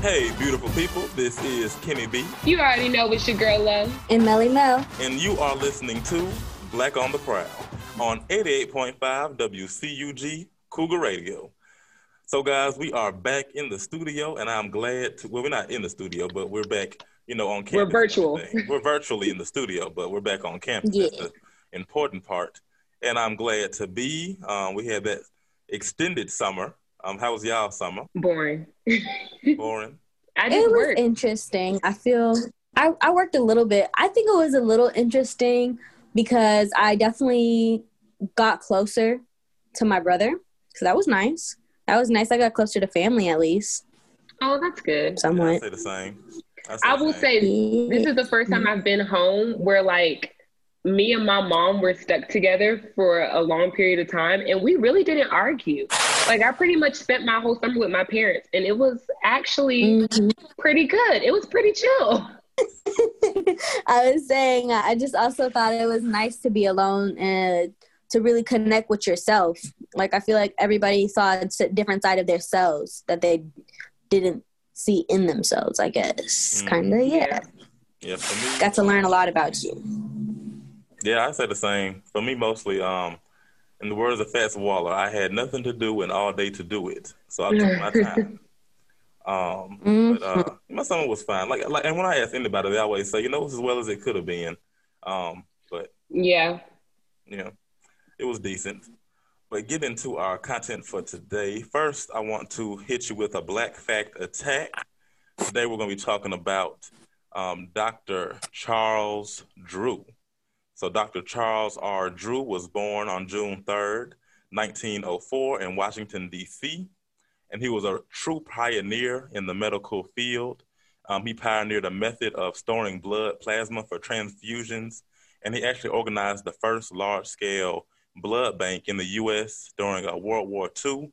Hey, beautiful people, this is Kenny B. You already know it's your girl Love. And Melly Mel. And you are listening to Black on the Prowl on 88.5 WCUG Cougar Radio. So, guys, we are back in the studio, and I'm glad to. Well, we're not in the studio, but we're back, you know, on campus. We're virtual. We're virtually in the studio, but we're back on campus. Yeah. That's the important part. And I'm glad to be. Um, we had that extended summer. Um, how was y'all summer? Boring. Boring. I It was worked. interesting. I feel I, I worked a little bit. I think it was a little interesting because I definitely got closer to my brother. So that was nice. That was nice. I got closer to family at least, oh, that's good. Somewhat. I somewhat. say the same. say I the will same. say this is the first time I've been home where like me and my mom were stuck together for a long period of time and we really didn't argue. Like I pretty much spent my whole summer with my parents and it was actually Mhm. pretty good. It was pretty chill. I was saying, I just also thought it was nice to be alone and to really connect with yourself. Like, I feel like everybody saw a different side of their selves that they didn't see in themselves, I guess. Mm. Kind of, yeah. Yeah, for me. Got to learn a lot about you. Yeah, I said the same. For me, mostly, um, in the words of Fats Waller, I had nothing to do and all day to do it, so I took my time. Um, but uh, my summer was fine. Like, like, and when I ask anybody, they always say, you know, it was as well as it could have been. Um, but Yeah. you know, it was decent. But get into our content for today. First, I want to hit you with a black fact attack. Today, we're going to be talking about um, Dr. Charles Drew. So, Dr. Charles R. Drew was born on June 3rd, 1904, in Washington, D.C., and he was a true pioneer in the medical field. Um, he pioneered a method of storing blood plasma for transfusions, and he actually organized the first large scale blood bank in the U.S. during uh, World War II.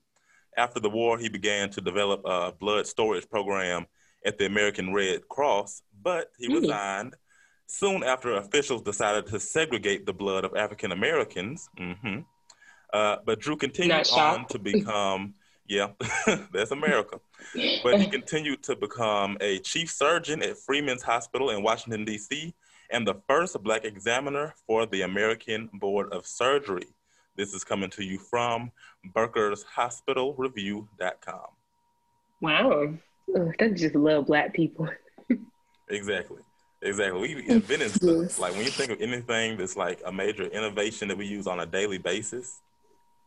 After the war, he began to develop a blood storage program at the American Red Cross, but he Hmm. resigned soon after officials decided to segregate the blood of African Americans. hmm Uh, but Drew continued on to become, yeah, that's America. But he continued to become a chief surgeon at Freedmen's Hospital in Washington, D.C., and the first black examiner for the American Board of Surgery. This is coming to you from BeckersHospitalReview.com. Wow. Ugh, I just love black people. Exactly. Exactly. We invented stuff. Like when you think of anything that's like a major innovation that we use on a daily basis,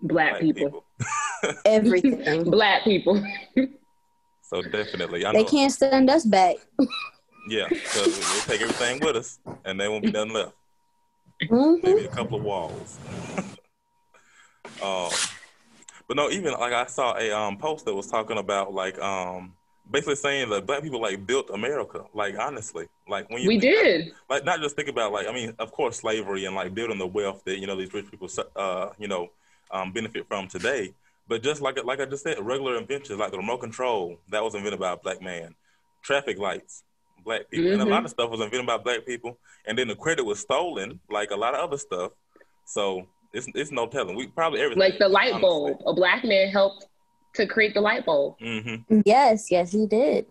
Black black people. Everything. Black people. So definitely, I know. they can't send us back. Yeah, so we'll take everything with us, and there won't be nothing left. Mhm. maybe a couple of walls. um, but no, even like I saw a um, post that was talking about like um, basically saying that black people like built America. Like honestly, like when you we about- did. like not just think about like I mean, of course, slavery and like building the wealth that you know these rich people uh, you know um, benefit from today. But just like like I just said, regular inventions like the remote control that was invented by a black man, traffic lights, black people, and a Mhm. lot of stuff was invented by black people. And then the credit was stolen, like a lot of other stuff. So it's it's no telling. We probably everything Like the light bulb. A black man helped to create the light bulb. hmm Yes, yes, he did.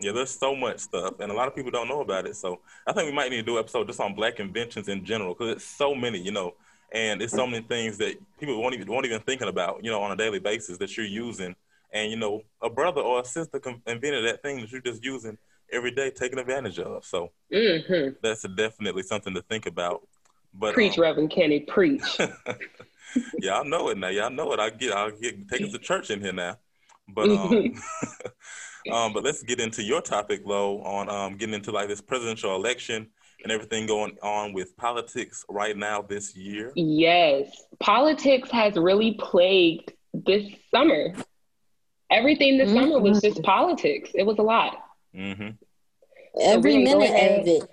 Yeah, there's so much stuff, and a lot of people don't know about it. So I think we might need to do an episode just on black inventions in general, because it's so many, you know, and it's so many things that people won't even won't even thinking about, you know, on a daily basis that you're using, and you know, a brother or a sister con- invented that thing that you're just using every day, taking advantage of. So hmm that's definitely something to think about. But Preach, um, Reverend Kenny, preach. y'all know it now. Y'all know it. I get. I'll get take us to church in here now. But um, um, but let's get into your topic, Lo, on um, getting into like this presidential election and everything going on with politics right now this year. yes. Politics has really plagued this summer. Everything this summer was just politics. It was a lot. hmm Every we can go minute of it.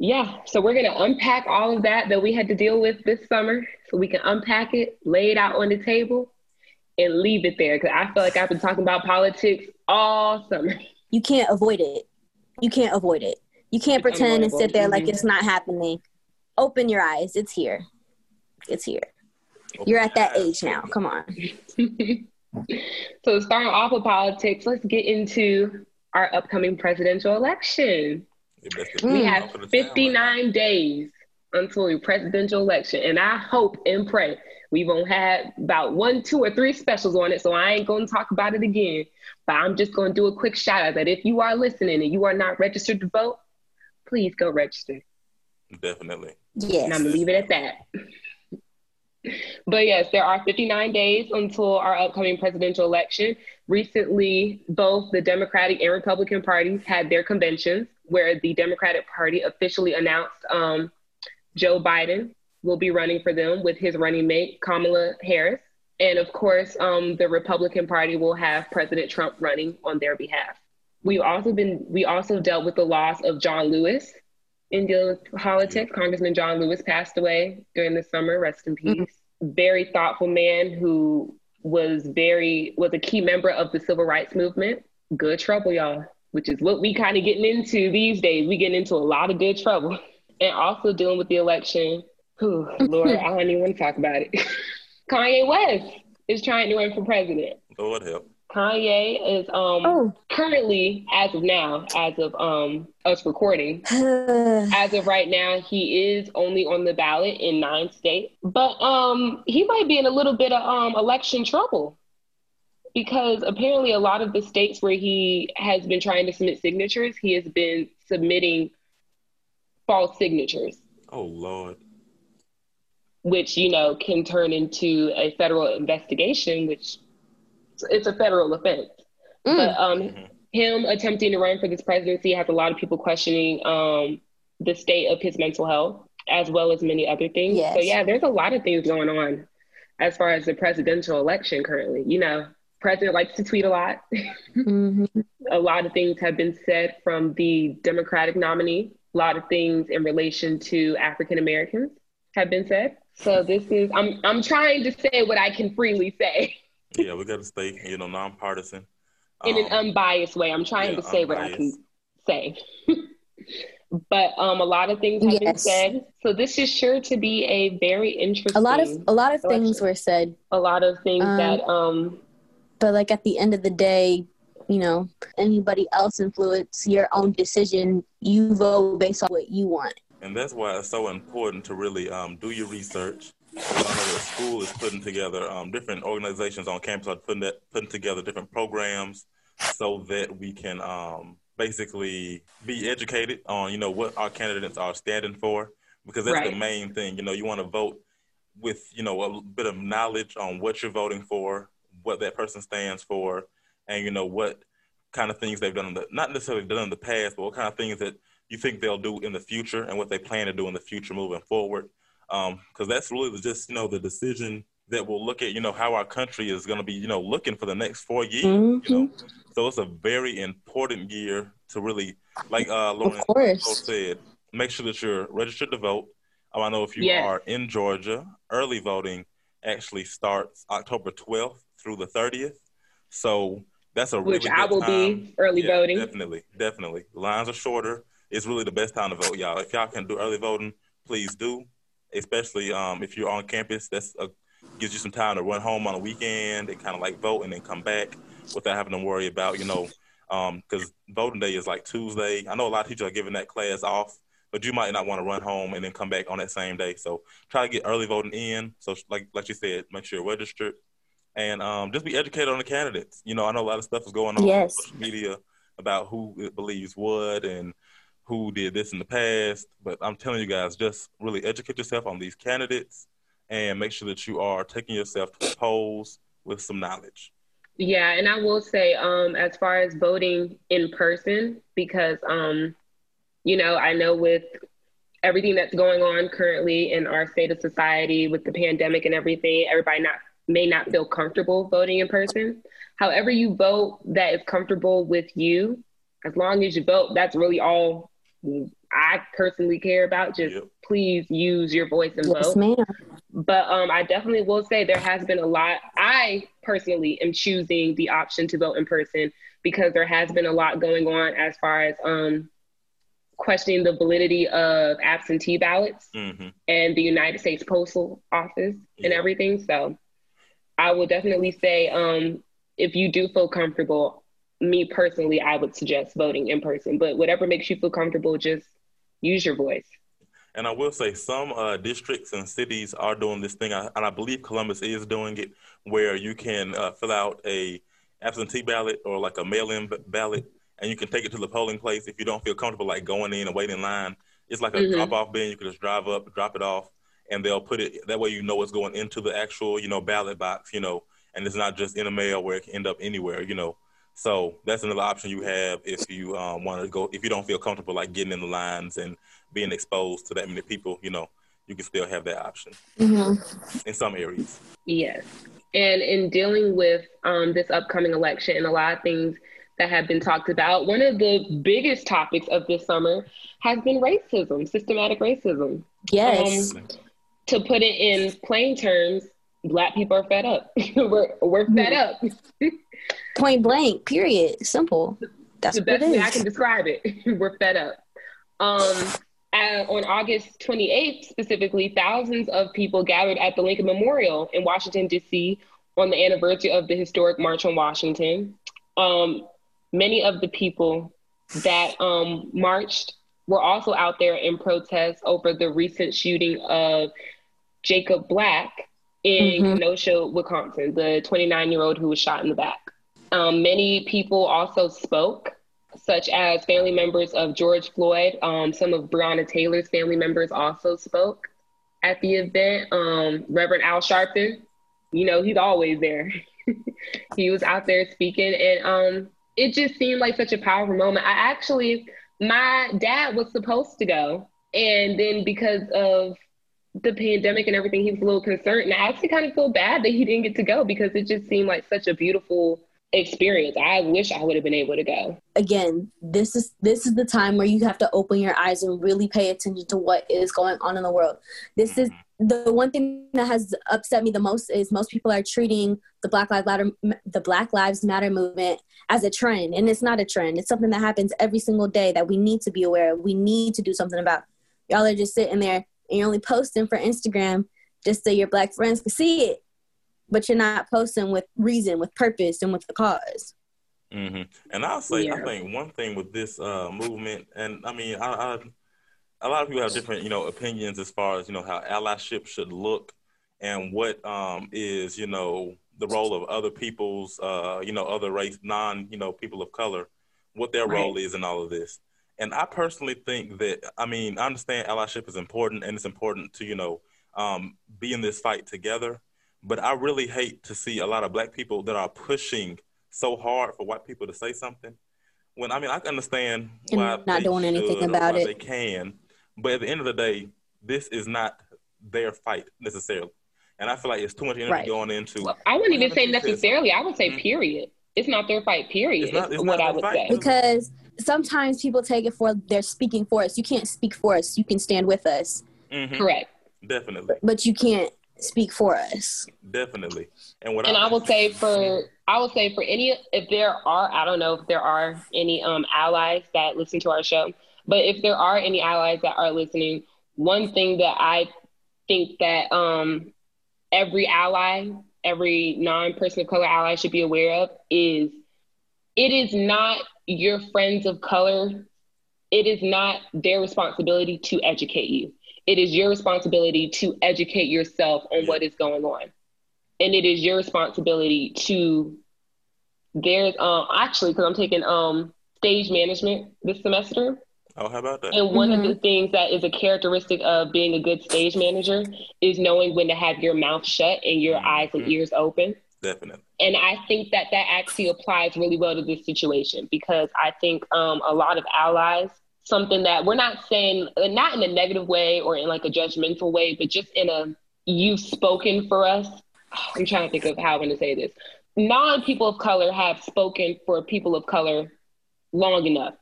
Yeah. So we're going to unpack all of that that we had to deal with this summer so we can unpack it, lay it out on the table, and leave it there. Because I feel like I've been talking about politics all summer. You can't avoid it. You can't avoid it. You can't It's pretend and sit there like it's not happening. Open your eyes. It's here. It's here. You're at that age now. Come on. So starting off with politics, let's get into our upcoming presidential election. We have 59 days until the presidential election, and I hope and pray we won't have about one, two, or three specials on it. So I ain't going to talk about it again. But I'm just going to do a quick shout out that if you are listening and you are not registered to vote, please go register. Definitely. Yes. And I'm going to leave it at that. But yes, there are 59 days until our upcoming presidential election. Recently, both the Democratic and Republican parties had their conventions where the Democratic Party officially announced um, Joe Biden will be running for them with his running mate, Kamala Harris. And of course, um, the Republican Party will have President Trump running on their behalf. We've also been we also dealt with the loss of John Lewis in dealing with politics. Congressman John Lewis passed away during the summer. Rest in peace. Mm-hmm. Very thoughtful man who was very was a key member of the civil rights movement. Good trouble, y'all, which is what we kind of getting into these days. We getting into a lot of good trouble, and also dealing with the election. Whew, Lord, I don't even want to talk about it. Kanye West is trying to run for president. Lord help. Kanye is um oh. currently, as of now, as of um us recording, as of right now, he is only on the ballot in nine states. But um he might be in a little bit of um election trouble because apparently a lot of the states where he has been trying to submit signatures, he has been submitting false signatures. Oh Lord. Which, you know, can turn into a federal investigation, which it's a federal offense. Mm. But um, mm-hmm. him attempting to run for this presidency has a lot of people questioning um, the state of his mental health, as well as many other things. Yes. So yeah, there's a lot of things going on as far as the presidential election currently. You know, president likes to tweet a lot. mm-hmm. A lot of things have been said from the Democratic nominee. A lot of things in relation to African Americans have been said. So this is I'm I'm trying to say what I can freely say. yeah, we got to stay, you know, nonpartisan. In um, an unbiased way. I'm trying yeah, to say unbiased. what I can say. but um, a lot of things have yes. been said. So this is sure to be a very interesting. A lot of a lot of election. things were said. A lot of things um, that. Um, but like at the end of the day, you know, anybody else influence your own decision. You vote based on what you want. And that's why it's so important to really um, do your research I know the school is putting together um, different organizations on campus are putting that, putting together different programs so that we can um, basically be educated on you know what our candidates are standing for because that's right. the main thing. You know, you want to vote with you know a bit of knowledge on what you're voting for, what that person stands for, and you know what kind of things they've done in the not necessarily done in the past, but what kind of things that you think they'll do in the future and what they plan to do in the future moving forward because um, that's really just you know the decision that will look at you know how our country is going to be you know looking for the next four years. Mm-hmm. You know, so it's a very important year to really, like uh, Lauren said, make sure that you're registered to vote. Um, I know if you yes. are in Georgia, early voting actually starts October 12th through the 30th. So that's a which really I will time. be early yeah, voting. Definitely, definitely. lines are shorter. It's really the best time to vote, y'all. If y'all can do early voting, please do especially um, if you're on campus. That's a, gives you some time to run home on a weekend and kind of like vote and then come back without having to worry about you know because um, voting day is like Tuesday. I know a lot of teachers are giving that class off, but you might not want to run home and then come back on that same day. So try to get early voting in. So like like you said, make sure you're registered and um, just be educated on the candidates. You know, I know a lot of stuff is going on yes. on social media about who believes what and who did this in the past. But I'm telling you guys, just really educate yourself on these candidates and make sure that you are taking yourself to the polls with some knowledge. Yeah, and I will say, um, as far as voting in person, because um, you know, I know with everything that's going on currently in our state of society with the pandemic and everything, everybody not may not feel comfortable voting in person. However, you vote that is comfortable with you, as long as you vote, that's really all I personally care about. Just yep. please use your voice and yes, vote. Ma'am. But um, I definitely will say there has been a lot. I personally am choosing the option to vote in person because there has been a lot going on as far as um, questioning the validity of absentee ballots mm-hmm. and the United States Postal Office and everything. So I will definitely say um, if you do feel comfortable, me personally, I would suggest voting in person. But whatever makes you feel comfortable, just use your voice. And I will say some uh, districts and cities are doing this thing, and I believe Columbus is doing it, where you can uh, fill out a absentee ballot or like a mail-in ballot, and you can take it to the polling place if you don't feel comfortable like going in and waiting in line. It's like a mm-hmm. drop-off bin. You can just drive up, drop it off, and they'll put it. That way, you know what's going into the actual, you know, ballot box. You know, and it's not just in a mail where it can end up anywhere. You know, so that's another option you have if you um, want to go. If you don't feel comfortable like getting in the lines and being exposed to that many people, you know, you can still have that option mm-hmm. in some areas. Yes. And in dealing with um, this upcoming election and a lot of things that have been talked about, one of the biggest topics of this summer has been racism, systematic racism. Yes. Um, to put it in plain terms, Black people are fed up. we're, we're fed up. Point blank, period. Simple. That's the best way I can describe it. we're fed up. Um, uh, on August 28th, specifically, thousands of people gathered at the Lincoln Memorial in Washington, D.C. on the anniversary of the historic March on Washington. Um, many of the people that um, marched were also out there in protest over the recent shooting of Jacob Blake in mm-hmm. Kenosha, Wisconsin, the 29 year old who was shot in the back. Um, many people also spoke such as family members of George Floyd. Um, some of Breonna Taylor's family members also spoke at the event. Um, Reverend Al Sharpton, you know, he's always there. he was out there speaking, and um, it just seemed like such a powerful moment. I actually, my dad was supposed to go, and then because of the pandemic and everything, he was a little concerned. And I actually kind of feel bad that he didn't get to go because it just seemed like such a beautiful experience. I wish I would have been able to go. Again, this is this is the time where you have to open your eyes and really pay attention to what is going on in the world. This is the one thing that has upset me the most is most people are treating the Black Lives Matter the Black Lives Matter movement as a trend, and it's not a trend. It's something that happens every single day that we need to be aware of. We need to do something about. Y'all are just sitting there and you're only posting for Instagram just so your black friends can see it but you're not posting with reason, with purpose, and with the because mm-hmm. And I'll say, yeah. I think one thing with this uh, movement, and I mean, I, I, a lot of people have different, you know, opinions as far as you know how allyship should look, and what um, is, you know, the role of other people's, uh, you know, other race, non, you know, people of color, what their right. role is in all of this. And I personally think that, I mean, I understand allyship is important, and it's important to, you know, um, be in this fight together. But I really hate to see a lot of black people that are pushing so hard for white people to say something. When I mean, I can understand why and not doing anything about it. They can, but at the end of the day, this is not their fight necessarily. And I feel like it's too much energy right. going into. Well, I wouldn't even say necessarily. I would say mm-hmm. period. It's not their fight. Period. It's not, it's what I would fight. say. Because sometimes people take it for they're speaking for us. You can't speak for us. You can stand with us. Mm-hmm. Correct. Definitely. But you can't speak for us. Definitely. And what and I, I will say for I will say for any if there are I don't know if there are any um allies that listen to our show, but if there are any allies that are listening, one thing that I think that um every ally, every non-person of color ally should be aware of is it is not your friends of color it is not their responsibility to educate you it is your responsibility to educate yourself on what is going on. And it is your responsibility to there's um actually because I'm taking um stage management this semester. Oh, how about that? And one mm-hmm. of the things that is a characteristic of being a good stage manager is knowing when to have your mouth shut and your mm-hmm. eyes and ears open. Definitely. And I think that that actually applies really well to this situation because I think um, a lot of allies something that we're not saying, not in a negative way or in like a judgmental way, but just in a you've spoken for us. I'm trying to think of how I'm going to say this. Non people of color have spoken for people of color long enough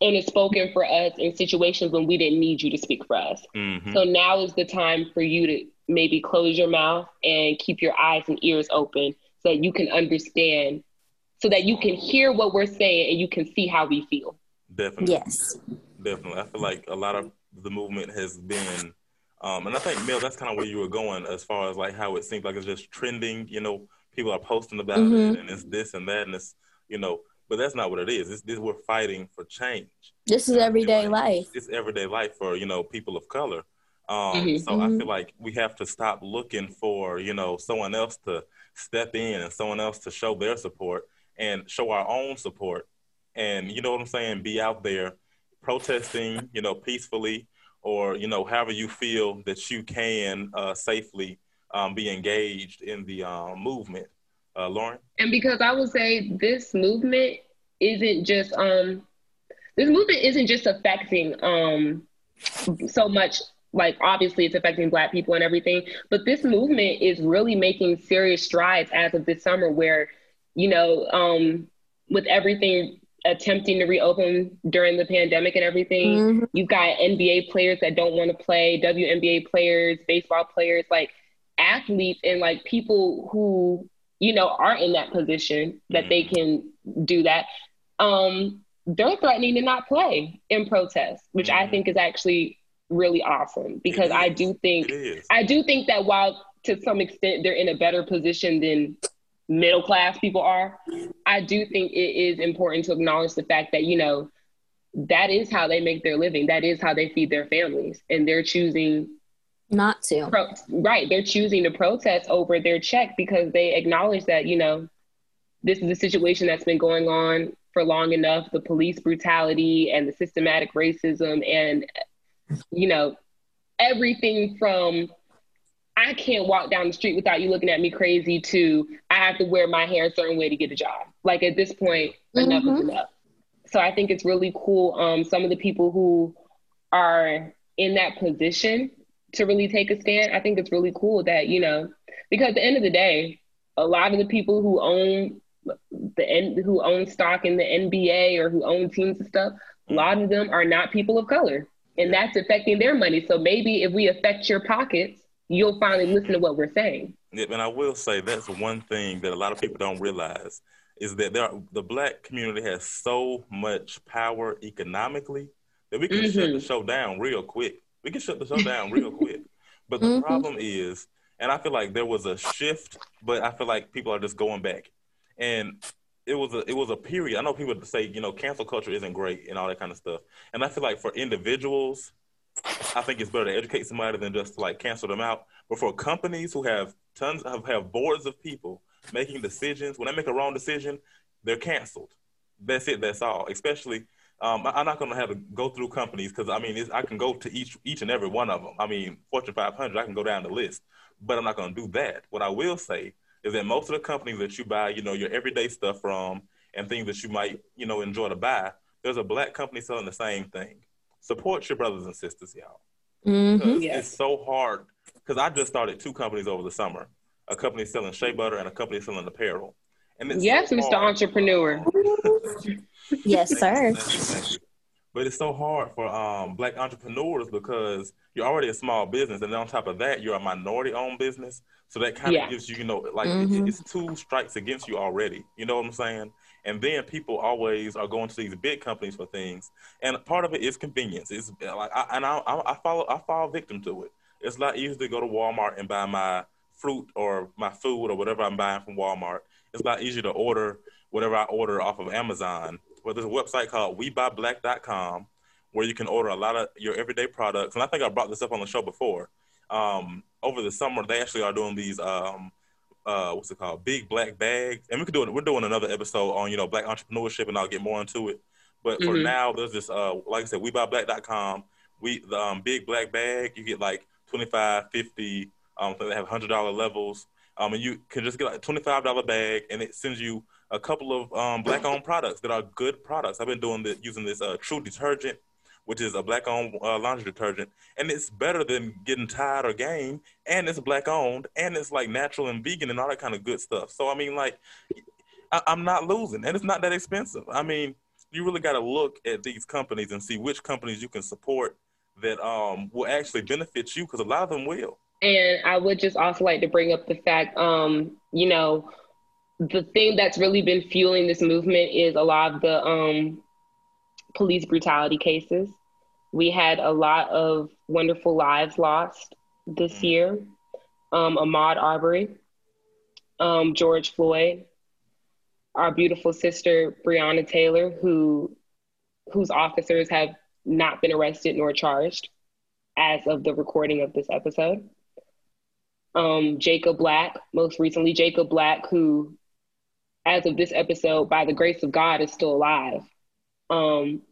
and it's spoken for us in situations when we didn't need you to speak for us. Mm-hmm. So now is the time for you to maybe close your mouth and keep your eyes and ears open so that you can understand, so that you can hear what we're saying and you can see how we feel. Definitely. Yes. Definitely. I feel like a lot of the movement has been, um, and I think Mel, that's kind of where you were going as far as like how it seems like it's just trending, you know, people are posting about mm-hmm. it and it's this and that and it's you know but that's not what it is. It's, this we're fighting for change. This is everyday life. It's everyday life for you know people of color. Um, mm-hmm. So I feel like we have to stop looking for you know someone else to step in and someone else to show their support and show our own support. And you know what I'm saying? Be out there protesting, you know, peacefully, or you know, however you feel that you can uh, safely um, be engaged in the um, movement. Uh, Lauren. And because I would say this movement isn't just um, this movement isn't just affecting um so much like obviously it's affecting black people and everything but this movement is really making serious strides as of this summer where you know um with everything attempting to reopen during the pandemic and everything mm-hmm. you've got nba players that don't want to play WNBA players baseball players like athletes and like people who you know aren't in that position that they mm-hmm. can do that um they're threatening to not play in protest which i mm-hmm. think is actually really awesome because I do think I do think that while to some extent they're in a better position than middle class people are, I do think it is important to acknowledge the fact that you know that is how they make their living. That is how they feed their families, and they're choosing not to. Pro- right, they're choosing to protest over their check because they acknowledge that you know this is a situation that's been going on for long enough. The police brutality and the systematic racism and you know, everything from I can't walk down the street without you looking at me crazy to I have to wear my hair a certain way to get a job. Like at this point, enough mm-hmm. is enough. So I think it's really cool. Um, some of the people who are in that position to really take a stand, I think it's really cool that, you know, because at the end of the day, a lot of the people who own the N, who own stock in the NBA or who own teams and stuff, a lot of them are not people of color and that's affecting their money. So maybe if we affect your pockets, you'll finally listen to what we're saying. Yeah, and I will say that's one thing that a lot of people don't realize is that there are, the black community has so much power economically that we can mm-hmm. shut the show down real quick. We can shut the show down real quick. But the mm-hmm. problem is, and I feel like there was a shift, but I feel like people are just going back. And it was a it was a period. I know people say you know cancel culture isn't great and all that kind of stuff, and I feel like for individuals, I think it's better to educate somebody than just like cancel them out. But for companies who have tons of have boards of people making decisions, when they make a wrong decision, they're canceled. That's it. That's all. Especially, um, I'm not going to have to go through companies because I mean I can go to each each and every one of them. I mean Fortune 500, I can go down the list, but I'm not going to do that. What I will say is that most of the companies that you buy, you know, your everyday stuff from and things that you might, you know, enjoy to buy, there's a black company selling the same thing. Support your brothers and sisters, y'all. Mm-hmm. Yes. It's so hard because I just started two companies over the summer. A company selling shea butter and a company selling apparel. And it's yes, so Mr. Entrepreneur. yes, sir. But it's so hard for um, black entrepreneurs because you're already a small business, and then on top of that, you're a minority-owned business. So that kind of yeah. gives you, you know, like mm-hmm. it, it's two strikes against you already. You know what I'm saying? And then people always are going to these big companies for things, and part of it is convenience. It's like, I, and I, I follow, I fall victim to it. It's not easy to go to Walmart and buy my fruit or my food or whatever I'm buying from Walmart. It's not easy to order whatever I order off of Amazon well, there's a website called WeBuyBlack.com where you can order a lot of your everyday products. And I think I brought this up on the show before. Um, over the summer, they actually are doing these, um, uh, what's it called, big black bags. And we could do it. We're doing another episode on you know black entrepreneurship, and I'll get more into it. But mm-hmm. for now, there's this, uh, like I said, WeBuyBlack.com. We the um, big black bag. You get like 25, 50. Um, they have hundred dollar levels. Um, and you can just get like a twenty five dollar bag, and it sends you a couple of um, black owned products that are good products. I've been doing the, using this uh, True Detergent, which is a black owned uh, laundry detergent, and it's better than getting Tide or Gain, and it's black owned, and it's like natural and vegan and all that kind of good stuff. So I mean, like, I, I'm not losing, and it's not that expensive. I mean, you really got to look at these companies and see which companies you can support that um, will actually benefit you, because a lot of them will. And I would just also like to bring up the fact, um, you know the thing that's really been fueling this movement is a lot of the um, police brutality cases. We had a lot of wonderful lives lost this mm. year. Um, Ahmaud Arbery, um, George Floyd, our beautiful sister Breonna Taylor, who whose officers have not been arrested nor charged as of the recording of this episode. Um, Jacob Blake, most recently Jacob Blake, who, as of this episode, by the grace of God, is still alive, um,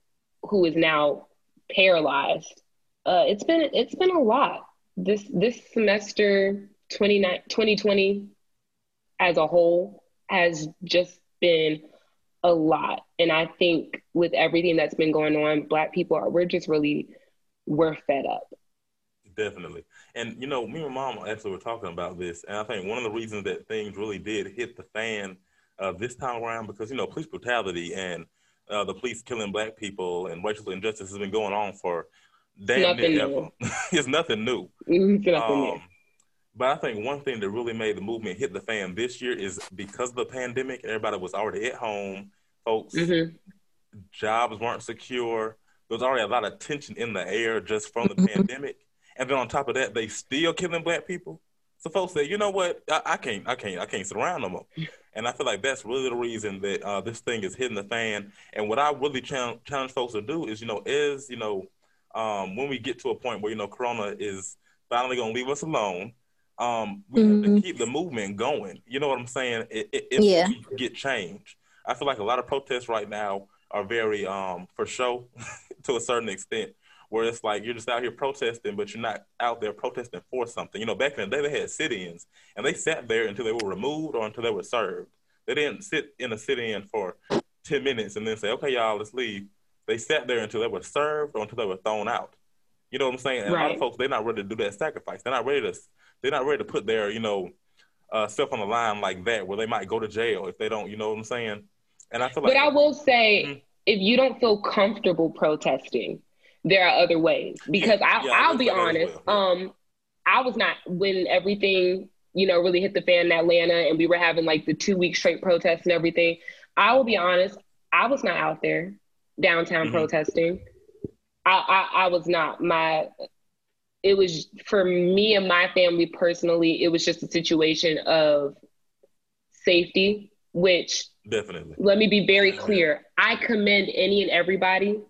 who is now paralyzed. Uh, it's been it's been a lot this this semester 2020 as a whole has just been a lot. And I think with everything that's been going on, Black people are, we're just really, we're fed up. Definitely. And, you know, me and mom actually were talking about this. And I think one of the reasons that things really did hit the fan uh, this time around, because, you know, police brutality and uh, the police killing Black people and racial injustice has been going on for damn near ever. it's nothing new. It's nothing um. But I think one thing that really made the movement hit the fan this year is because of the pandemic, everybody was already at home. Folks, mm-hmm. jobs weren't secure. There was already a lot of tension in the air just from the mm-hmm. pandemic. And then on top of that, they still killing black people. So folks say, you know what? I, I, can't, I can't, I can't sit around no more. And I feel like that's really the reason that uh, this thing is hitting the fan. And what I really challenge, challenge folks to do is, you know, is you know, um, when we get to a point where you know Corona is finally going to leave us alone, um, we mm-hmm. have to mm-hmm. keep the movement going. You know what I'm saying? It, it, it yeah. get change. I feel like a lot of protests right now are very um, for show to a certain extent, where it's like you're just out here protesting, but you're not out there protesting for something. You know, back in the day they had sit-ins, and they sat there until they were removed or until they were served. They didn't sit in a sit-in for ten minutes and then say, "Okay, y'all, let's leave." They sat there until they were served or until they were thrown out. You know what I'm saying? And right. a lot of folks they're not ready to do that sacrifice. They're not ready to they're not ready to put their, you know, uh, stuff on the line like that where they might go to jail if they don't, you know what I'm saying? And I feel like But I will say mm-hmm. if you don't feel comfortable protesting, there are other ways. Because yeah, I yeah, I'll be honest, well. um I was not when everything, you know, really hit the fan in Atlanta and we were having like the two week straight protests and everything. I will be honest, I was not out there downtown mm-hmm. protesting. I, I, I was not. My it was for me and my family personally, it was just a situation of safety, which definitely let me be very clear. I commend any and everybody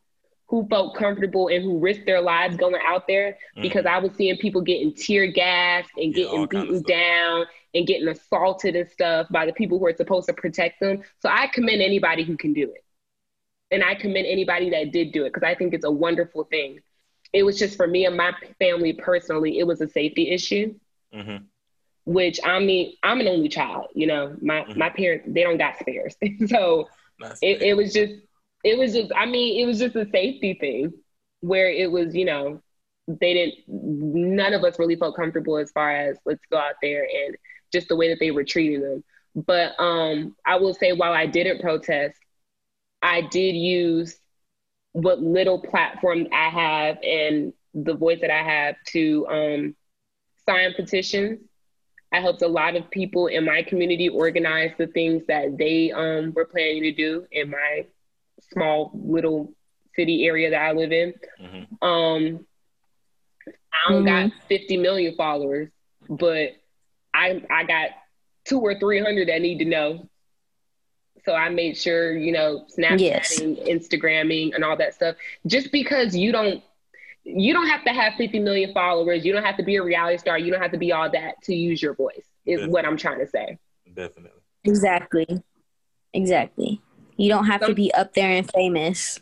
who felt comfortable and who risked their lives going out there mm-hmm. because I was seeing people getting tear gassed and getting yeah, beaten down and getting assaulted and stuff by the people who are supposed to protect them. So I commend anybody who can do it. And I commend anybody that did do it because I think it's a wonderful thing. It was just for me and my family personally, it was a safety issue. Mm-hmm. Which I mean, I'm an only child. You know, my mm-hmm. my parents they don't got spares, so it, it was just it was just I mean it was just a safety thing where it was you know they didn't none of us really felt comfortable as far as let's go out there and just the way that they were treating them. But um, I will say while I didn't protest, I did use what little platform I have and the voice that I have to um, sign petitions. I helped a lot of people in my community organize the things that they um, were planning to do in my small little city area that I live in. Mm-hmm. Um, I don't mm-hmm. got 50 million followers, but I I got two or three hundred that need to know so I made sure, you know, Snapchatting, yes. Instagramming, and all that stuff. Just because you don't, you don't have to have 50 million followers. You don't have to be a reality star. You don't have to be all that to use your voice. Is Definitely. what I'm trying to say. Definitely. Exactly. Exactly. You don't have Some, to be up there and famous.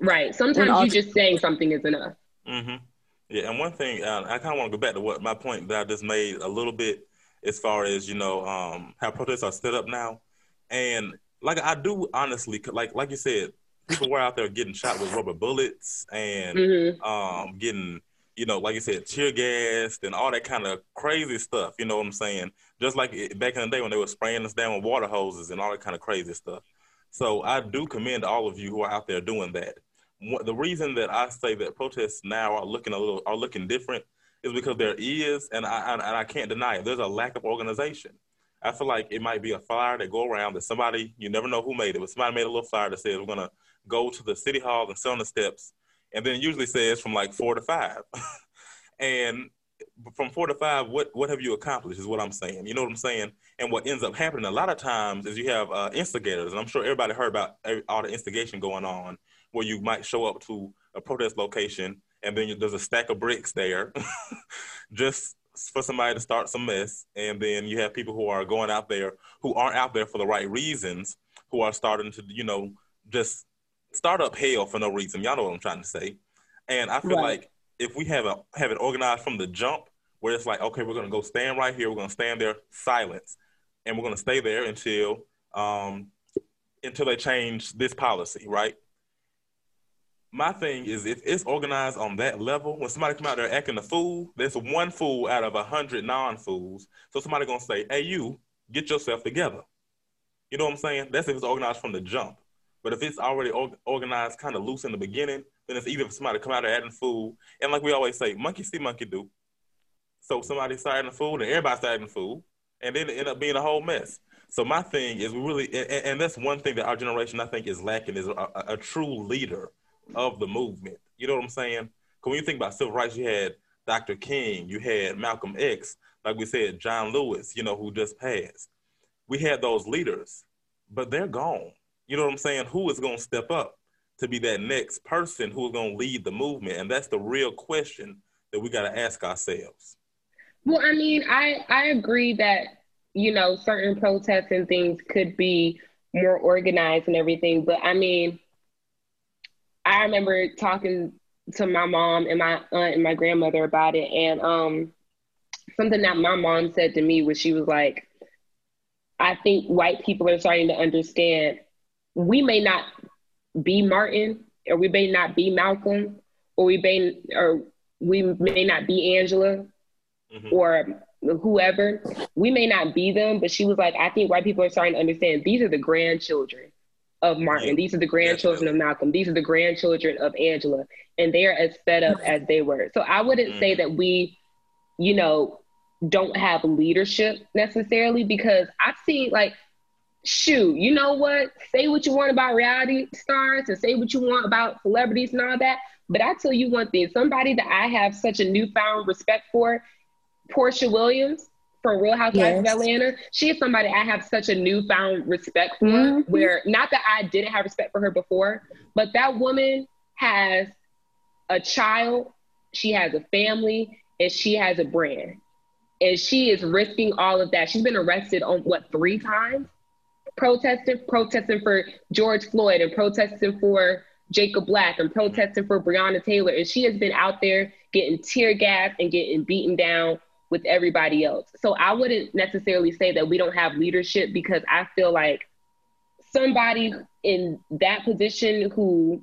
right. Sometimes you just saying something is enough. Mm-hmm. Yeah, and one thing uh, I kind of want to go back to what my point that I just made a little bit as far as you know um, how protests are set up now. And like I do honestly, like like you said, people were out there getting shot with rubber bullets and mm-hmm. um, getting, you know, like you said, tear gas and all that kind of crazy stuff. You know what I'm saying? Just like back in the day when they were spraying us down with water hoses and all that kind of crazy stuff. So I do commend all of you who are out there doing that. The reason that I say that protests now are looking a little are looking different is because there is, and I and I can't deny it. There's a lack of organization. I feel like it might be a flyer that go around that somebody you never know who made it, but somebody made a little flyer that says we're gonna go to the city hall and sit on the steps, and then usually says from like four to five, and from four to five, what what have you accomplished? Is what I'm saying. You know what I'm saying? And what ends up happening a lot of times is you have uh, instigators, and I'm sure everybody heard about all the instigation going on, where you might show up to a protest location and then there's a stack of bricks there, just for somebody to start some mess, and then you have people who are going out there who aren't out there for the right reasons, who are starting to you know just start up hell for no reason. Y'all know what I'm trying to say. And I feel right. like if we have a have it organized from the jump, where it's like, okay, we're gonna go stand right here, we're gonna stand there, silence, and we're gonna stay there until um, until they change this policy, right? My thing is, if it's organized on that level, when somebody come out there acting a fool, there's one fool out of a hundred non-fools. So somebody gonna say, "Hey, you, get yourself together." You know what I'm saying? That's if it's organized from the jump. But if it's already organized kind of loose in the beginning, then it's either somebody come out there acting fool, and like we always say, monkey see, monkey do. So somebody starting a fool, and everybody starting a fool, and then it end up being a whole mess. So my thing is we really, and, and that's one thing that our generation I think is lacking is a, a, true leader of the movement. You know what I'm saying? Because when you think about civil rights, you had Dr. King, you had Malcolm X, like we said, John Lewis, you know, who just passed. We had those leaders, but they're gone. You know what I'm saying? Who is going to step up to be that next person who's going to lead the movement? And that's the real question that we got to ask ourselves. Well, I mean, I I agree that you know certain protests and things could be more organized and everything, but I mean, I remember talking to my mom and my aunt and my grandmother about it, and um, something that my mom said to me was she was like, "I think white people are starting to understand we may not be Martin, or we may not be Malcolm, or we may or we may not be Angela, mm-hmm. or whoever. We may not be them, but she was like, I think white people are starting to understand these are the grandchildren of Martin. These are the grandchildren of Malcolm. These are the grandchildren of Angela, and they are as fed up as they were. So I wouldn't mm. say that we, you know, don't have leadership necessarily because I've seen like shoot, you know what? Say what you want about reality stars and say what you want about celebrities and all that. But I tell you one thing somebody that I have such a newfound respect for, Porsha Williams from Real Housewives yes. of Atlanta, she is somebody I have such a newfound respect for. Mm-hmm. Where not that I didn't have respect for her before, but that woman has a child, she has a family, and she has a brand. And she is risking all of that. She's been arrested on what, three times? Protesting, protesting for George Floyd and protesting for Jacob Blake and protesting for Breonna Taylor. And she has been out there getting tear gas and getting beaten down with everybody else. So I wouldn't necessarily say that we don't have leadership because I feel like somebody in that position who,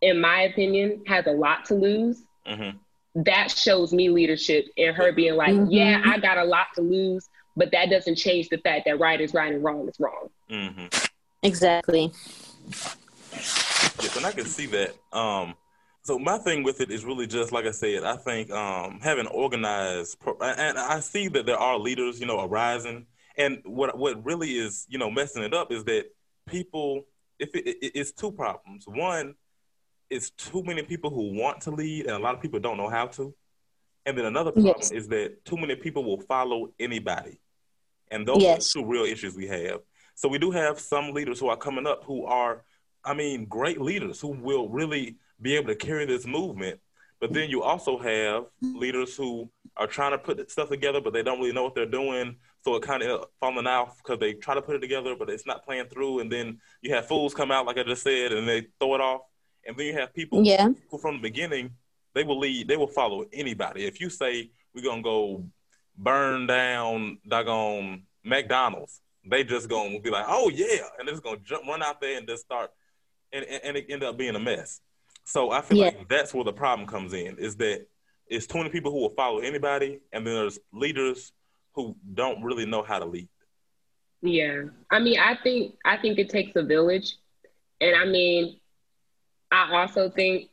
in my opinion, has a lot to lose. Mm-hmm. That shows me leadership and her being like, mm-hmm. yeah, I got a lot to lose, but that doesn't change the fact that right is right and wrong is wrong. Mm-hmm. Exactly. Yes, and I can see that. Um, so my thing with it is really just like I said. I think um, having organized, pro- and I see that there are leaders, you know, arising. And what what really is, you know, messing it up is that people. If it, it, it's two problems. One, it's too many people who want to lead, and a lot of people don't know how to. And then another problem yes. is that too many people will follow anybody. And those yes. are two real issues we have. So we do have some leaders who are coming up who are, I mean, great leaders who will really be able to carry this movement. But then you also have leaders who are trying to put stuff together, but they don't really know what they're doing. So it kind of falling out because they try to put it together, but it's not playing through. And then you have fools come out, like I just said, and they throw it off. And then you have people yeah. who, from the beginning, they will lead, they will follow anybody. If you say we're gonna go burn down doggone McDonald's, they just gonna be like, oh yeah, and they're just gonna jump, run out there and just start, and, and it end up being a mess. So I feel yeah. like that's where the problem comes in is that it's 20 people who will follow anybody, and then there's leaders who don't really know how to lead. Yeah, I mean, I think I think it takes a village, and I mean, I also think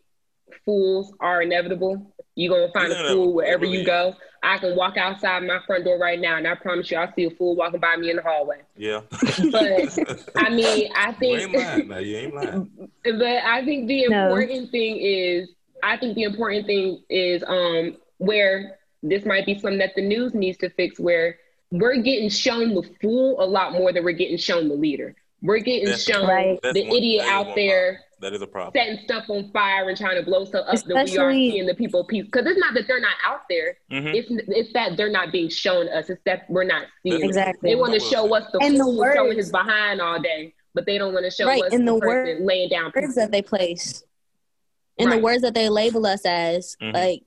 fools are inevitable. You're gonna find a fool wherever you go. I can walk outside my front door right now, and I promise you, I'll see a fool walking by me in the hallway. Yeah. but I mean, I think. You ain't lying. No, you ain't lying. But I think the important no. thing is, I think the important thing is, um, where this might be something that the news needs to fix where we're getting shown the fool a lot more than we're getting shown the leader. We're getting that's, shown right. the one, idiot out there that is a problem. Setting stuff on fire and trying to blow stuff up Especially, that we are seeing the people peace. Because it's not that they're not out there. Mm-hmm. It's it's that they're not being shown us. It's that we're not seeing. Exactly. They want to show us the and fool the words, showing his behind all day, but they don't want to show right, us in the, the words laying down. Words that they place. In right. the words that they label us as, mm-hmm. like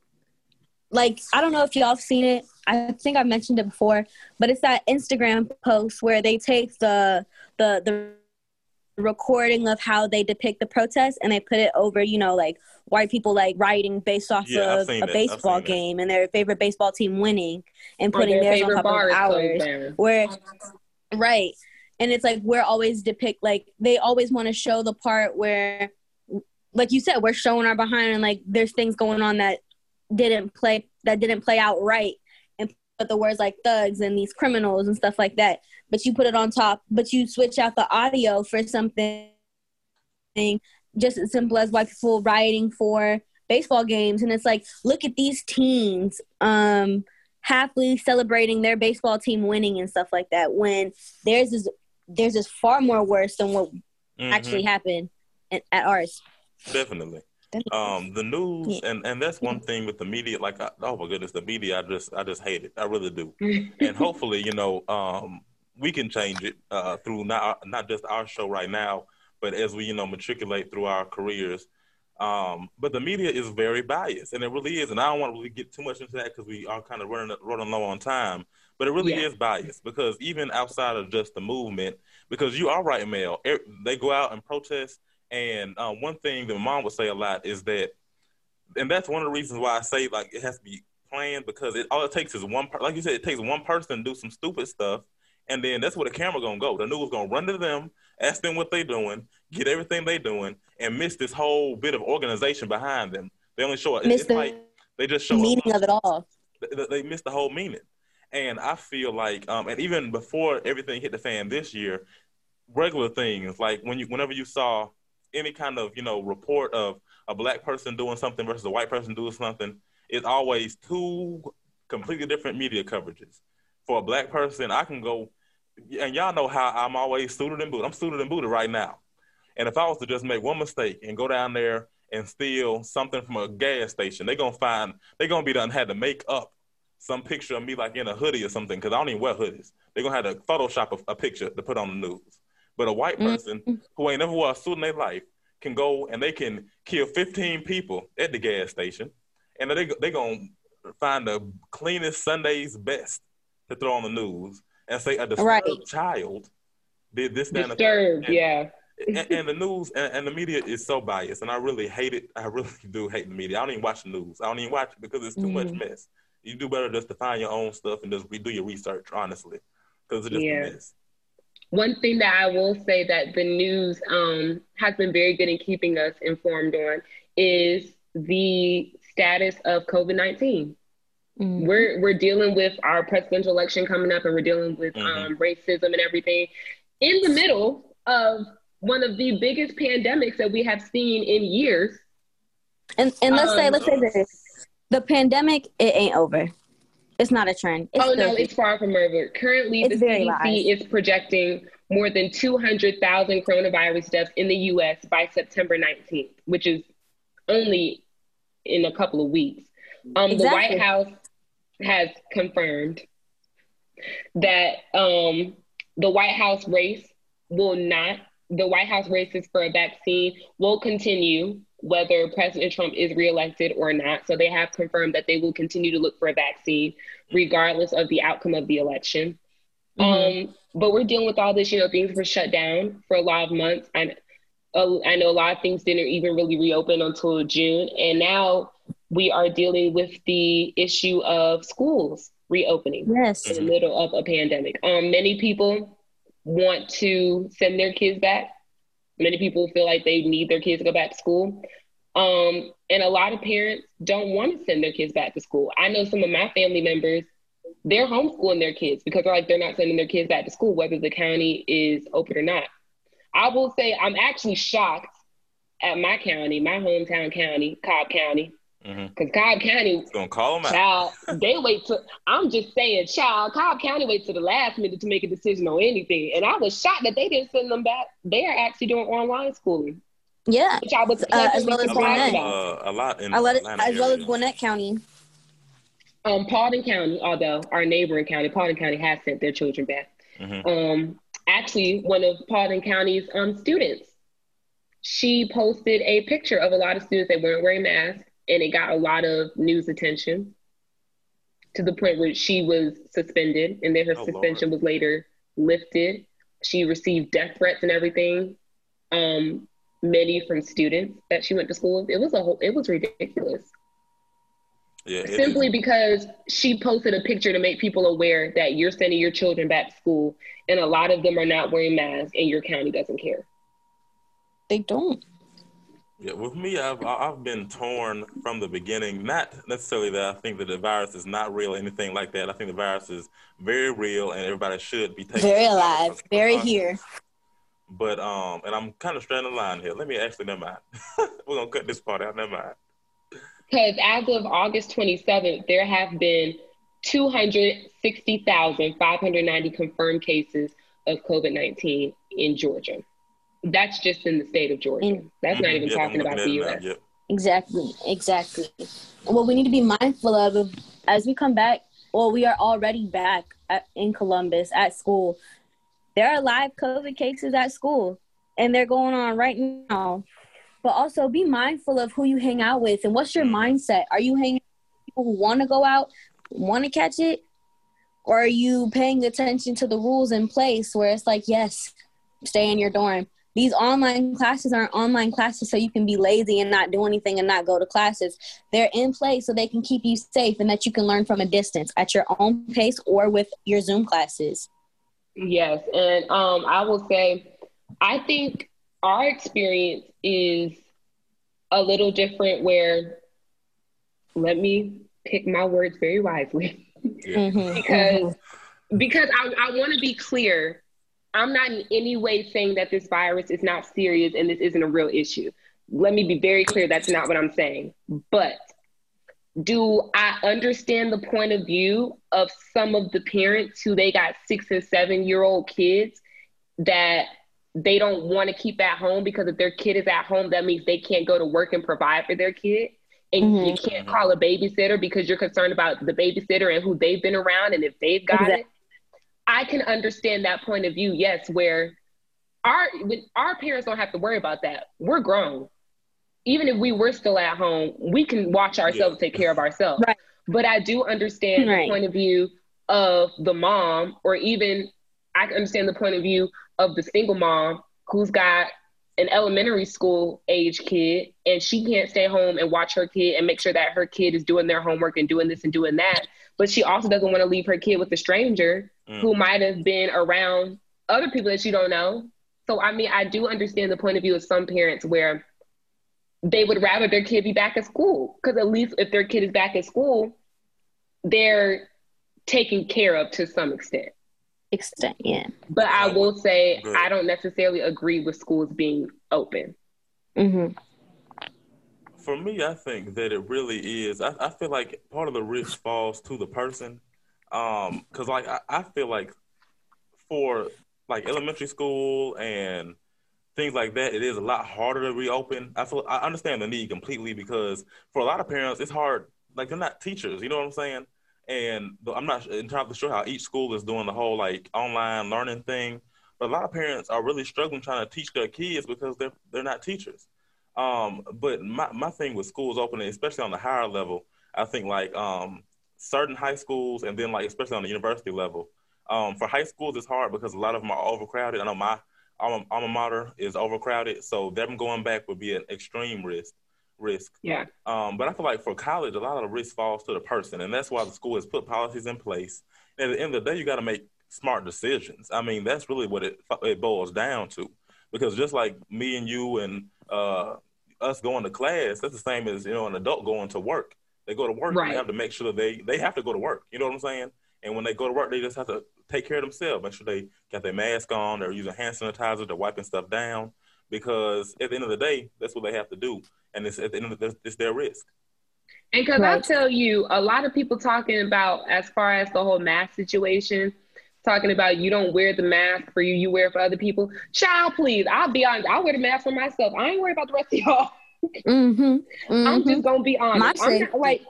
like I don't know if y'all have seen it. I think I've mentioned it before, but it's that Instagram post where they take the the the recording of how they depict the protest and they put it over, you know, like white people like writing based off yeah, of a baseball game and their favorite baseball team winning and putting theirs on top of ours. Where right. And it's like we're always depict like they always want to show the part where like you said, we're showing our behind and like there's things going on that didn't play that didn't play out right put the words like thugs and these criminals and stuff like that. But you put it on top but you switch out the audio for something just as simple as white people rioting for baseball games. And it's like look at these teens um happily celebrating their baseball team winning and stuff like that when theirs is theirs is far more worse than what mm-hmm. actually happened at, at ours. Definitely um, the news, yeah. and and that's one thing with the media. Like, I, oh my goodness, the media. I just I just hate it. I really do. and hopefully, you know, um, we can change it uh, through not not just our show right now, but as we you know matriculate through our careers. Um, but the media is very biased, and it really is. And I don't want to really get too much into that because we are kind of running running low on time. But it really yeah. is biased because even outside of just the movement, because you are right, Mel, they go out and protest and um, one thing that my mom would say a lot is that, and that's one of the reasons why I say like it has to be planned because it all it takes is one, like you said, it takes one person to do some stupid stuff, and then that's where the camera gonna go. The news gonna run to them, ask them what they doing, get everything they doing, and miss this whole bit of organization behind them. They only show it. Miss it's the like they just show meaning of it all. They, they miss the whole meaning. And I feel like, um, and even before everything hit the fan this year, regular things like when you, whenever you saw any kind of you know report of a black person doing something versus a white person doing something, it's always two completely different media coverages. For a black person, I can go, and y'all know how I'm always suited and booted. I'm suited and booted right now. And if I was to just make one mistake and go down there and steal something from a gas station, they're gonna find they're gonna be done had to make up some picture of me like in a hoodie or something because I don't even wear hoodies. They're gonna have to Photoshop a, a picture to put on the news. But a white person mm-hmm. who ain't never wore a suit in their life can go and they can kill 15 people at the gas station, and they they gonna find the cleanest Sunday's best to throw on the news and say a disturbed right. child did this. Disturbed, and, yeah. and, and, the news and, and, the media is so biased, and I really hate it. I really do hate the media. I don't even watch the news. I don't even watch it because it's too mm. much mm-hmm. mess. You do better just to find your own stuff and just redo your research, honestly, because it's just yeah. a mess. One thing that I will say that the news um, has been very good in keeping us informed on is the status of COVID 19. Mm-hmm. We're we're dealing with our presidential election coming up, and we're dealing with mm-hmm. um, racism and everything in the middle of one of the biggest pandemics that we have seen in years. And and let's um, say let's say this: the pandemic it ain't over. It's not a trend. It's oh no, it's far from over. Currently, it's the CDC is projecting more than 200,000 coronavirus deaths in the U.S. by September 19th, which is only in a couple of weeks. Um, exactly. The White House has confirmed that um, the White House race will not. The White House races for a vaccine will continue whether President Trump is reelected or not. So they have confirmed that they will continue to look for a vaccine regardless of the outcome of the election. Mm-hmm. Um, but we're dealing with all this, you know, things were shut down for a lot of months. I, uh, I know a lot of things didn't even really reopen until June. And now we are dealing with the issue of schools reopening yes. in the middle of a pandemic. Um, many people want to send their kids back Many people feel like they need their kids to go back to school. Um, and a lot of parents don't want to send their kids back to school. I know some of my family members, they're homeschooling their kids because they're like they're not sending their kids back to school, whether the county is open or not. I will say I'm actually shocked at my county, my hometown county, Cobb County, Because mm-hmm. Cobb County, it's gonna call them child, out. they wait to. I'm just saying, child, Cobb County waits to the last minute to make a decision on anything, and I was shocked that they didn't send them back. They are actually doing online schooling. Yeah, which I was uh, as well as Gwinnett. Uh, a lot in as well as Gwinnett County. Um, Paulding County, although our neighboring county, Paulding County, has sent their children back. Mm-hmm. Um, actually, one of Paulding County's um students, she posted a picture of a lot of students that weren't wearing masks and it got a lot of news attention to the point where she was suspended and then her oh, suspension Lord. was later lifted. She received death threats and everything. Um, many from students that she went to school with. It was a whole, it was ridiculous. Yeah, Simply is. because she posted a picture to make people aware that you're sending your children back to school and a lot of them are not wearing masks and your county doesn't care. They don't. Yeah, with me, I've I've been torn from the beginning. Not necessarily that I think that the virus is not real, or anything like that. I think the virus is very real, and everybody should be taking very alive, very here. But um, and I'm kind of straying the line here. Let me actually never mind. We're gonna cut this part out. Never mind. Because as of August 27th, there have been 260,590 confirmed cases of COVID 19 in Georgia. That's just in the state of Georgia. Mm. That's not even talking about the U.S. Yep. Exactly, exactly. What we need to be mindful of as we come back, well, we are already back at, in Columbus at school. There are live COVID cases at school, and they're going on right now. But also be mindful of who you hang out with and what's your mm-hmm. mindset. Are you hanging with people who want to go out, want to catch it, or are you paying attention to the rules in place where it's like, yes, stay in your dorm, these online classes aren't online classes so you can be lazy and not do anything and not go to classes. They're in place so they can keep you safe and that you can learn from a distance at your own pace or with your Zoom classes. Yes, and um, I will say, I think our experience is a little different. Where, let me pick my words very wisely, mm-hmm. because because I, I want to be clear I'm not in any way saying that this virus is not serious and this isn't a real issue. Let me be very clear that's not what I'm saying. But do I understand the point of view of some of the parents who they got six and seven year old kids that they don't want to keep at home because if their kid is at home, that means they can't go to work and provide for their kid. And mm-hmm. you can't call a babysitter because you're concerned about the babysitter and who they've been around and if they've got exactly. it. I can understand that point of view, yes, where our our parents don't have to worry about that. We're grown. Even if we were still at home, we can watch ourselves, yeah. take care of ourselves. Right. But I do understand right. the point of view of the mom, or even I can understand the point of view of the single mom who's got an elementary school age kid and she can't stay home and watch her kid and make sure that her kid is doing their homework and doing this and doing that. But she also doesn't want to leave her kid with a stranger mm. who might have been around other people that you don't know. So, I mean, I do understand the point of view of some parents where they would rather their kid be back at school because at least if their kid is back at school, they're taken care of to some extent. Extent, yeah. But I will say, Good. I don't necessarily agree with schools being open. Mm-hmm. For me, I think that it really is. I, I feel like part of the risk falls to the person um, cause like I, I feel like for like elementary school and things like that, it is a lot harder to reopen. I feel I understand the need completely because for a lot of parents, it's hard. Like they're not teachers, you know what I'm saying? And I'm not entirely sure how each school is doing the whole like online learning thing. But a lot of parents are really struggling trying to teach their kids because they're they're not teachers. Um, but my my thing with schools opening, especially on the higher level, I think like um, certain high schools and then like especially on the university level. Um, for high schools, it's hard because a lot of them are overcrowded. I know my alma, alma mater is overcrowded, so them going back would be an extreme risk. Risk. Yeah. Um, but I feel like for college, a lot of the risk falls to the person, and that's why the school has put policies in place. And at the end of the day, you got to make smart decisions. I mean, that's really what it it boils down to. Because just like me and you and uh, us going to class, that's the same as you know an adult going to work. They go to work. Right. They have to make sure that they they have to go to work. You know what I'm saying? And when they go to work, they just have to take care of themselves. Make sure they got their mask on. They're using hand sanitizer. They're wiping stuff down because at the end of the day, that's what they have to do, and it's at the end of the, it's their risk. And because Right. I'll tell you, a lot of people talking about as far as the whole mask situation, talking about you don't wear the mask for you, you wear it for other people. Child, please, I'll be honest. I'll wear the mask for myself. I ain't worried about the rest of y'all. Mm-hmm. I'm hmm just gonna be honest. My I'm not, like,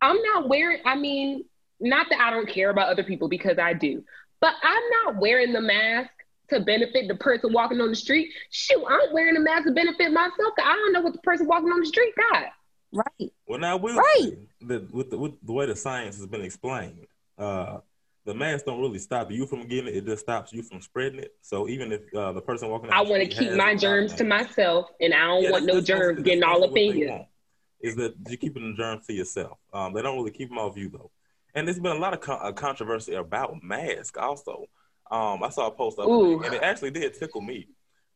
I'm not wearing. I mean, not that I don't care about other people because I do, but I'm not wearing the mask to benefit the person walking on the street. Shoot, I'm wearing the mask to benefit myself. I don't know what the person walking on the street got. Right. Well, now we'll Right. say that with the, with the way the science has been explained, uh, the mask don't really stop you from getting it; it just stops you from spreading it. So even if uh, the person walking, I want to keep my germs to myself, and I don't Yeah, want no germs getting all up in want, Is that you're keeping the germs to yourself? Um, they don't really keep them off you though. And there's been a lot of con- uh, controversy about masks also. Um, I saw a post up and it actually did tickle me.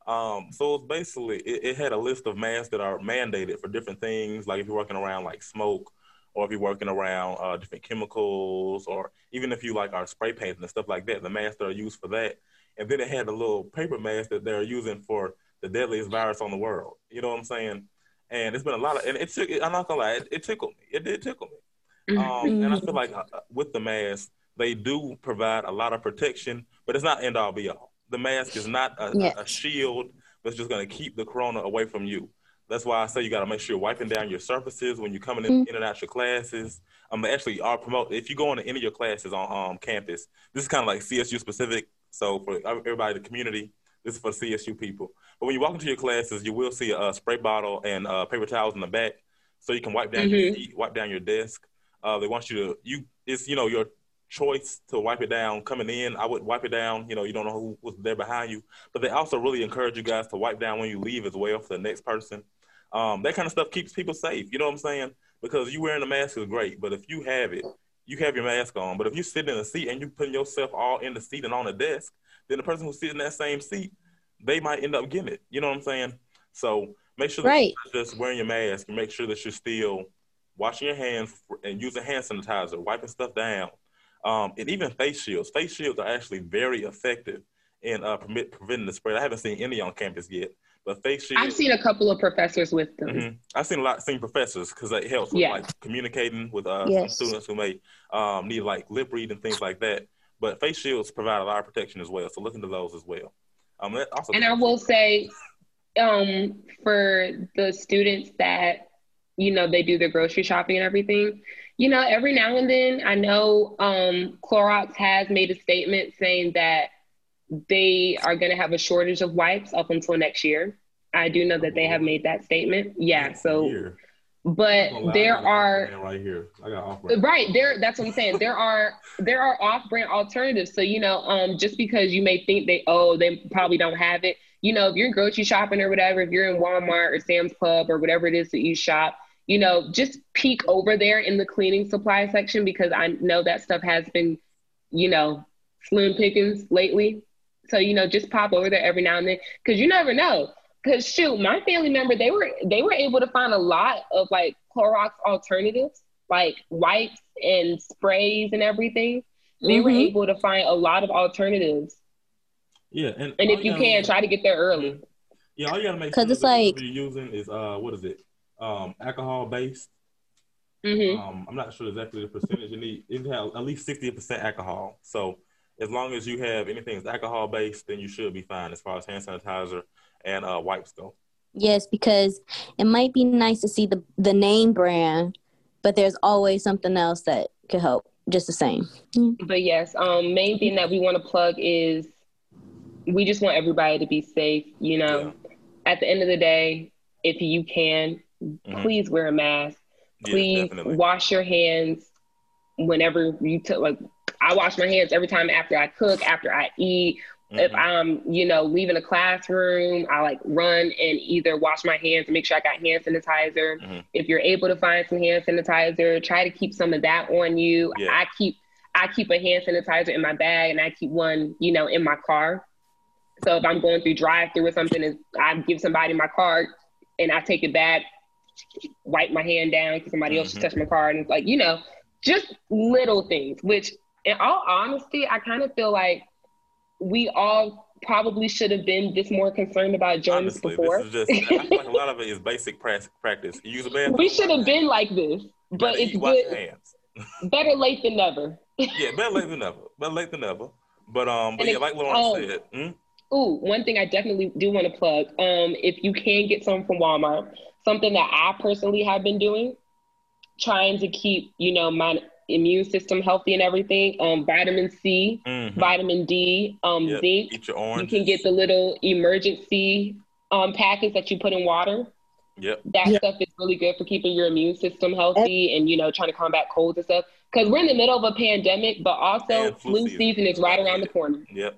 Um, so it's basically it, it had a list of masks that are mandated for different things, like if you're working around like smoke, or if you're working around uh, different chemicals, or even if you like our spray painting and stuff like that, the masks that are used for that. And then it had a little paper mask that they're using for the deadliest virus on the world. You know what I'm saying? And it's been a lot of, and it took. I'm not gonna lie, it, it tickled me. It did tickle me. Um, and I feel like uh, with the mask, they do provide a lot of protection, but it's not end all be all. The mask is not a, Yes. a shield that's just going to keep the corona away from you. That's why I say you got to make sure you're wiping down your surfaces when you're coming in, in and out your classes. Um, they actually are promote if you go into any of your classes on um, campus. This is kind of like CSU specific. So for everybody, in the community, this is for CSU people. But when you walk into your classes, you will see a spray bottle and uh, paper towels in the back, so you can wipe down your Mhm. seat, wipe down your desk. Uh, they want you to you it's you know your choice to wipe it down coming in. I would wipe it down. You know you don't know who was there behind you, but they also really encourage you guys to wipe down when you leave as well for the next person. Um, that kind of stuff keeps people safe. You know what I'm saying? Because you wearing a mask is great, but if you have it, you have your mask on. But if you sit in a seat and you putting yourself all in the seat and on the desk, then the person who's sitting in that same seat, they might end up getting it. You know what I'm saying? So make sure that Right. you're just wearing your mask and make sure that you're still washing your hands and using hand sanitizer, wiping stuff down, um, and even face shields. Face shields are actually very effective in uh, permit, preventing the spread. I haven't seen any on campus yet, but face shields. I've seen a couple of professors with them. Mhm. I've seen a lot, seen professors because it helps with Yeah. like communicating with uh, Yes. students who may um, need like lip read and things like that. But face shields provide a lot of protection as well, so look into those as well. Um, also And I will say, um, for the students that you know they do their grocery shopping and everything, you know, every now and then, I know um, Clorox has made a statement saying that they are going to have a shortage of wipes up until next year. I do know that they have made that statement. Yeah. So, Here. but lie, there are right here. I got off Right there, that's what I'm saying. There are there are off-brand alternatives. So you know, um, just because you may think they oh they probably don't have it, you know, if you're grocery shopping or whatever, if you're in Walmart or Sam's Club or whatever it is that you shop, you know, just peek over there in the cleaning supply section because I know that stuff has been, you know, slim pickings lately. So you know, just pop over there every now and then because you never know. Cause shoot, my family member they were they were able to find a lot of like Clorox alternatives, like wipes and sprays and everything. They were Mhm. able to find a lot of alternatives. Yeah, and, And if you gotta- can, try to get there early. yeah, all you gotta make 'Cause sure it's that like- whatever you're using is uh, what is it? Um, alcohol based. Mm-hmm. Um, I'm not sure exactly the percentage you need. It have at least 60% alcohol. So as long as you have anything that's alcohol based, then you should be fine as far as hand sanitizer and uh, wipes go. Yes, because it might be nice to see the the name brand, but there's always something else that could help just the same. But yes, um, main thing that we want to plug is we just want everybody to be safe. You know, at the end of the day, if you can, Mhm. please wear a mask. Please definitely. wash your hands whenever you took like I wash my hands every time after I cook, after I eat. If Mhm. I'm, you know, leaving a classroom, I like run and either wash my hands and make sure I got hand sanitizer. Mhm. If you're able to find some hand sanitizer, try to keep some of that on you. Yeah. I keep I keep a hand sanitizer in my bag and I keep one, you know, in my car. So if I'm going through drive through or something, and I give somebody my card and I take it back, wipe my hand down because somebody else Mhm. just touched my card, and it's like you know, just little things. Which, in all honesty, I kind of feel like we all probably should have been this more concerned about germs Honestly, before. this is just, I feel like a lot of it is basic practice. You use a bathroom. we should have been like this. but it's good. better late than never. yeah, better late than never. Better late than never. But um, but yeah, like Lauren said. Hmm? Ooh, one thing I definitely do want to plug. Um, if you can get some from Walmart, something that I personally have been doing, trying to keep you know my immune system healthy and everything. Um, vitamin C, mm-hmm. vitamin D, um, yep. zinc. Eat your You can get the little emergency um packets that you put in water. Yep. That yep. stuff is really good for keeping your immune system healthy and you know trying to combat colds and stuff. Because we're in the middle of a pandemic, but also flu, flu, season, season is right around the corner. Yep.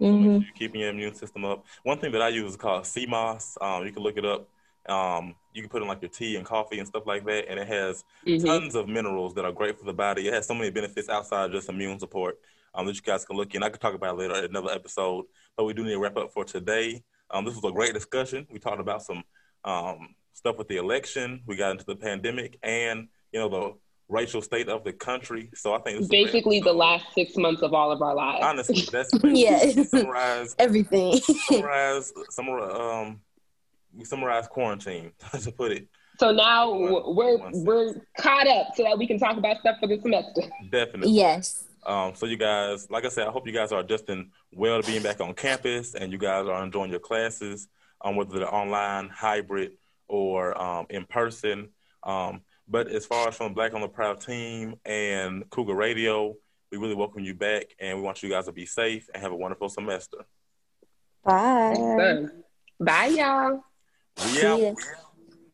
Mm-hmm. So keeping your immune system up. One thing that I use is called sea moss. Um, you can look it up. Um, you can put in like your tea and coffee and stuff like that, and it has mm-hmm. tons of minerals that are great for the body. It has so many benefits outside just immune support um, that you guys can look in. I could talk about it later in another episode, but we do need to wrap up for today. Um, this was a great discussion. We talked about some um, stuff with the election. We got into the pandemic and you know the racial state of the country. So I think basically the last six months of all of our lives. Honestly, that's yeah, summarize everything. summarize, summarize, um, we summarize quarantine to put it. So now one, we're one we're caught up so that we can talk about stuff for the semester. Definitely. Yes. Um, so you guys, like I said, I hope you guys are adjusting well to being back on campus, and you guys are enjoying your classes, um, whether they're online, hybrid, or um, in person. Um, but as far as from Black on the Prowl team and Cougar Radio, we really welcome you back and we want you guys to be safe and have a wonderful semester. Bye. Bye, y'all. We out.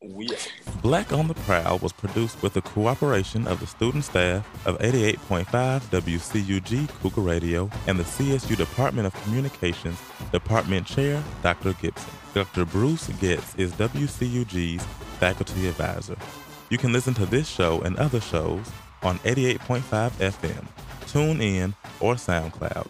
We out. Black on the Prowl was produced with the cooperation of the student staff of 88.5 WCUG Cougar Radio and the CSU Department of Communications Department Chair Dr. Gibson. Dr. Bruce Getz is WCUG's faculty advisor. You can listen to this show and other shows on 88.5 FM, TuneIn, or SoundCloud.